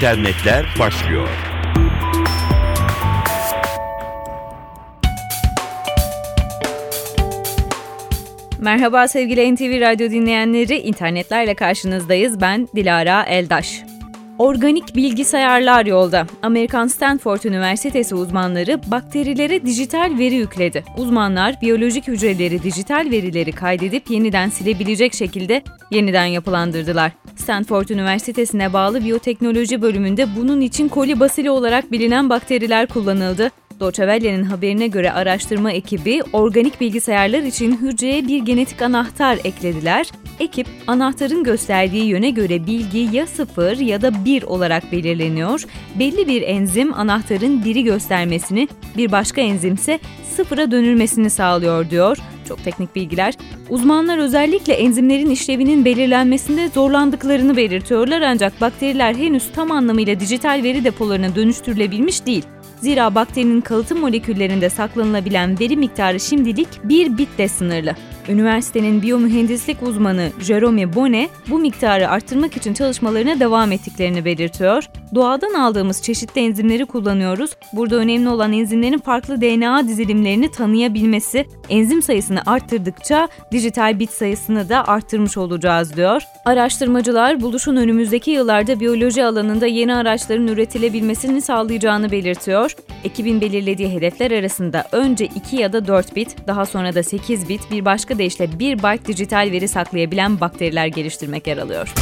internetler başlıyor. Merhaba sevgili NTV Radyo dinleyenleri, internetlerle karşınızdayız. Ben Dilara Eldaş. Organik bilgisayarlar yolda. Amerikan Stanford Üniversitesi uzmanları bakterilere dijital veri yükledi. Uzmanlar biyolojik hücreleri dijital verileri kaydedip yeniden silebilecek şekilde yeniden yapılandırdılar. Stanford Üniversitesi'ne bağlı biyoteknoloji bölümünde bunun için kolibasili olarak bilinen bakteriler kullanıldı. Doçevelle'nin haberine göre araştırma ekibi organik bilgisayarlar için hücreye bir genetik anahtar eklediler. Ekip anahtarın gösterdiği yöne göre bilgi ya 0 ya da 1 olarak belirleniyor. Belli bir enzim anahtarın 1'i göstermesini, bir başka enzimse sıfıra dönülmesini sağlıyor diyor. Çok teknik bilgiler. Uzmanlar özellikle enzimlerin işlevinin belirlenmesinde zorlandıklarını belirtiyorlar ancak bakteriler henüz tam anlamıyla dijital veri depolarına dönüştürülebilmiş değil. Zira bakterinin kalıtım moleküllerinde saklanılabilen veri miktarı şimdilik bir bitle sınırlı. Üniversitenin biyomühendislik uzmanı Jerome Bonnet bu miktarı arttırmak için çalışmalarına devam ettiklerini belirtiyor. Doğadan aldığımız çeşitli enzimleri kullanıyoruz. Burada önemli olan enzimlerin farklı DNA dizilimlerini tanıyabilmesi. Enzim sayısını arttırdıkça dijital bit sayısını da arttırmış olacağız diyor. Araştırmacılar buluşun önümüzdeki yıllarda biyoloji alanında yeni araçların üretilebilmesini sağlayacağını belirtiyor. Ekibin belirlediği hedefler arasında önce 2 ya da 4 bit, daha sonra da 8 bit, bir başka deyişle 1 byte dijital veri saklayabilen bakteriler geliştirmek yer alıyor.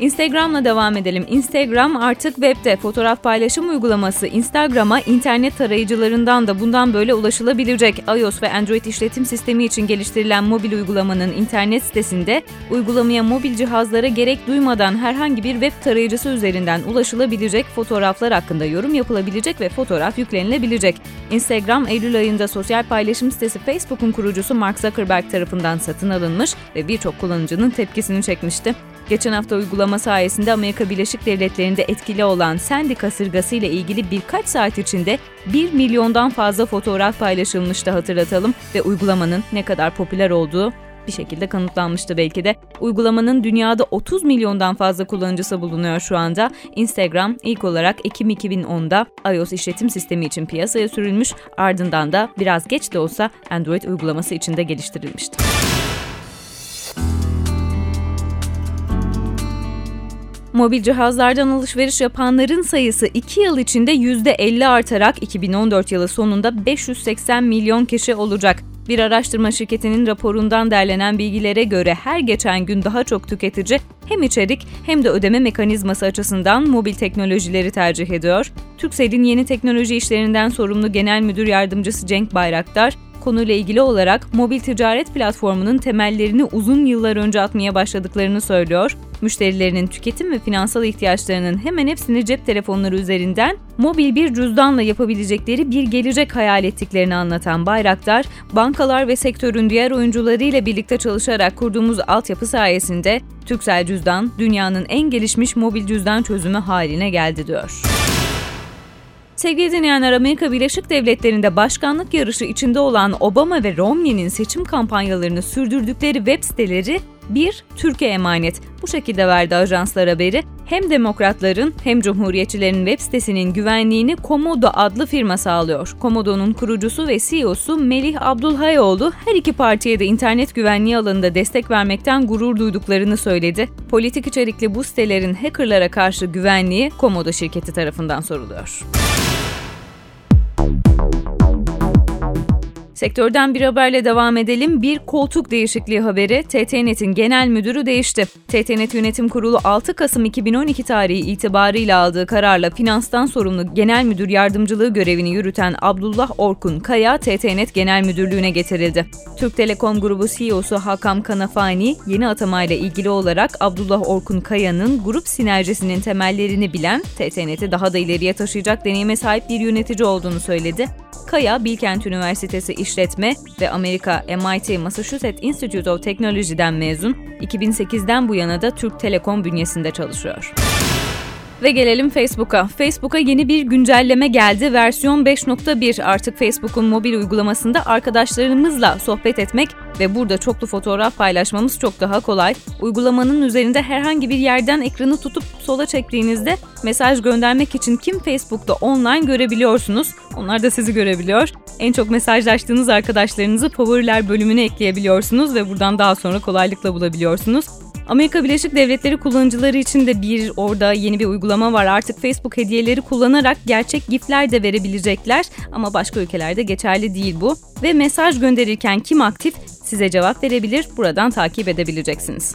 Instagram'la devam edelim. Instagram artık webde fotoğraf paylaşım uygulaması Instagram'a internet tarayıcılarından da bundan böyle ulaşılabilecek. iOS ve Android işletim sistemi için geliştirilen mobil uygulamanın internet sitesinde uygulamaya mobil cihazlara gerek duymadan herhangi bir web tarayıcısı üzerinden ulaşılabilecek fotoğraflar hakkında yorum yapılabilecek ve fotoğraf yüklenilebilecek. Instagram Eylül ayında sosyal paylaşım sitesi Facebook'un kurucusu Mark Zuckerberg tarafından satın alınmış ve birçok kullanıcının tepkisini çekmişti. Geçen hafta uygulama sayesinde Amerika Birleşik Devletleri'nde etkili olan Sandy kasırgası ile ilgili birkaç saat içinde 1 milyondan fazla fotoğraf paylaşılmıştı hatırlatalım ve uygulamanın ne kadar popüler olduğu bir şekilde kanıtlanmıştı belki de. Uygulamanın dünyada 30 milyondan fazla kullanıcısı bulunuyor şu anda. Instagram ilk olarak Ekim 2010'da iOS işletim sistemi için piyasaya sürülmüş, ardından da biraz geç de olsa Android uygulaması için de geliştirilmişti. Mobil cihazlardan alışveriş yapanların sayısı 2 yıl içinde %50 artarak 2014 yılı sonunda 580 milyon kişi olacak. Bir araştırma şirketinin raporundan derlenen bilgilere göre her geçen gün daha çok tüketici hem içerik hem de ödeme mekanizması açısından mobil teknolojileri tercih ediyor. Türkcell'in yeni teknoloji işlerinden sorumlu Genel Müdür Yardımcısı Cenk Bayraktar, konuyla ilgili olarak mobil ticaret platformunun temellerini uzun yıllar önce atmaya başladıklarını söylüyor. Müşterilerinin tüketim ve finansal ihtiyaçlarının hemen hepsini cep telefonları üzerinden mobil bir cüzdanla yapabilecekleri bir gelecek hayal ettiklerini anlatan Bayraktar, bankalar ve sektörün diğer oyuncularıyla birlikte çalışarak kurduğumuz altyapı sayesinde Türksel Cüzdan dünyanın en gelişmiş mobil cüzdan çözümü haline geldi diyor. Sevgili dinleyenler Amerika Birleşik Devletleri'nde başkanlık yarışı içinde olan Obama ve Romney'nin seçim kampanyalarını sürdürdükleri web siteleri bir Türkiye emanet. Bu şekilde verdi ajanslar haberi. Hem demokratların hem cumhuriyetçilerin web sitesinin güvenliğini Komodo adlı firma sağlıyor. Komodo'nun kurucusu ve CEO'su Melih Abdulhayoğlu her iki partiye de internet güvenliği alanında destek vermekten gurur duyduklarını söyledi. Politik içerikli bu sitelerin hackerlara karşı güvenliği Komodo şirketi tarafından soruluyor. Sektörden bir haberle devam edelim. Bir koltuk değişikliği haberi. TTNet'in genel müdürü değişti. TTNet Yönetim Kurulu 6 Kasım 2012 tarihi itibarıyla aldığı kararla finanstan sorumlu genel müdür yardımcılığı görevini yürüten Abdullah Orkun Kaya TTNet Genel Müdürlüğü'ne getirildi. Türk Telekom Grubu CEO'su Hakam Kanafani yeni atamayla ilgili olarak Abdullah Orkun Kaya'nın grup sinerjisinin temellerini bilen, TTNet'i daha da ileriye taşıyacak deneyime sahip bir yönetici olduğunu söyledi. Kaya, Bilkent Üniversitesi İşletme ve Amerika MIT Massachusetts Institute of Technology'den mezun, 2008'den bu yana da Türk Telekom bünyesinde çalışıyor. Ve gelelim Facebook'a. Facebook'a yeni bir güncelleme geldi. Versiyon 5.1 artık Facebook'un mobil uygulamasında arkadaşlarımızla sohbet etmek ve burada çoklu fotoğraf paylaşmamız çok daha kolay. Uygulamanın üzerinde herhangi bir yerden ekranı tutup sola çektiğinizde mesaj göndermek için kim Facebook'ta online görebiliyorsunuz. Onlar da sizi görebiliyor. En çok mesajlaştığınız arkadaşlarınızı favoriler bölümüne ekleyebiliyorsunuz ve buradan daha sonra kolaylıkla bulabiliyorsunuz. Amerika Birleşik Devletleri kullanıcıları için de bir orada yeni bir uygulama var. Artık Facebook hediyeleri kullanarak gerçek gifler de verebilecekler ama başka ülkelerde geçerli değil bu. Ve mesaj gönderirken kim aktif size cevap verebilir. Buradan takip edebileceksiniz.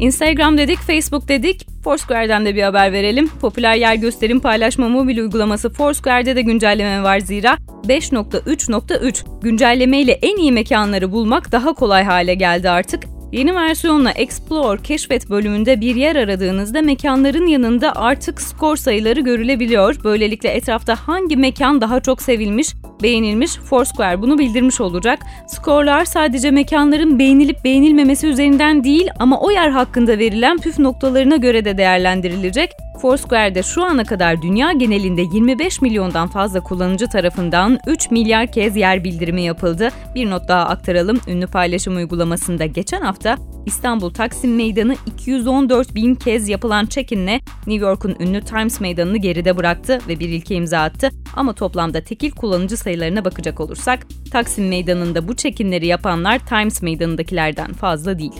Instagram dedik, Facebook dedik. Foursquare'den de bir haber verelim. Popüler yer gösterim paylaşma mobil uygulaması Foursquare'de de güncelleme var zira 5.3.3 güncelleme ile en iyi mekanları bulmak daha kolay hale geldi artık. Yeni versiyonla Explore, Keşfet bölümünde bir yer aradığınızda mekanların yanında artık skor sayıları görülebiliyor. Böylelikle etrafta hangi mekan daha çok sevilmiş, beğenilmiş Foursquare bunu bildirmiş olacak. Skorlar sadece mekanların beğenilip beğenilmemesi üzerinden değil ama o yer hakkında verilen püf noktalarına göre de değerlendirilecek. Foursquare'de şu ana kadar dünya genelinde 25 milyondan fazla kullanıcı tarafından 3 milyar kez yer bildirimi yapıldı. Bir not daha aktaralım. Ünlü paylaşım uygulamasında geçen hafta İstanbul Taksim Meydanı 214 bin kez yapılan check-inle New York'un ünlü Times Meydanı'nı geride bıraktı ve bir ilke imza attı. Ama toplamda tekil kullanıcı sayılarına bakacak olursak Taksim Meydanı'nda bu check-inleri yapanlar Times Meydanı'ndakilerden fazla değil.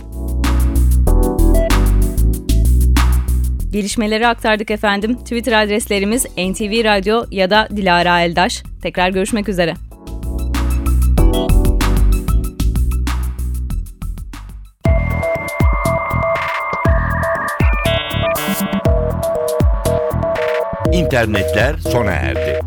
Gelişmeleri aktardık efendim. Twitter adreslerimiz NTV Radyo ya da Dilara Eldaş. Tekrar görüşmek üzere. İnternetler sona erdi.